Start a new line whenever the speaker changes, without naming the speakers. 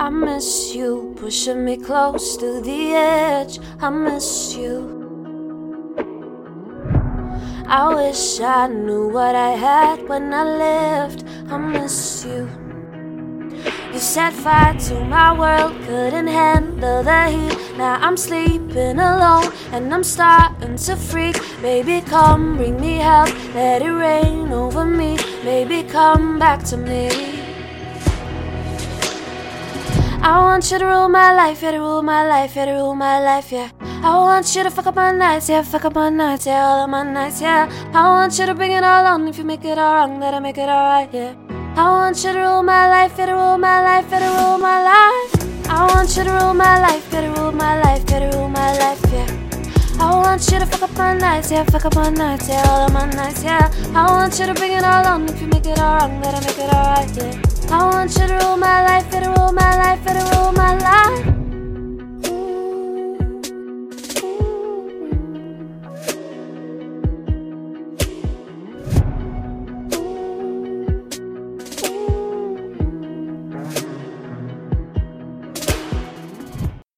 I miss you, pushing me close to the edge. I miss you. I wish I knew what I had when I left. I miss you. You set fire to my world, couldn't handle the heat. Now I'm sleeping alone and I'm starting to freak. Baby, come bring me help, let it rain over me. Baby, come back to me. I want you to rule my life, yeah, to rule my life, yeah, to rule my life, yeah. I want you to fuck up my nights, yeah, fuck up my nights, yeah, all of my nights, yeah. I want you to bring it all on. If you make it all wrong, then I make it alright, yeah. I want you to rule my life, yeah, to rule my life, yeah, to rule my life. I want you to rule my life, yeah, to rule my life, yeah, to rule my life, yeah. I want you to fuck up my nights, yeah, fuck up my nights, yeah, all of my nights, yeah. I want you to bring it all on. If you make it all wrong, then I make it alright, yeah. I want you to rule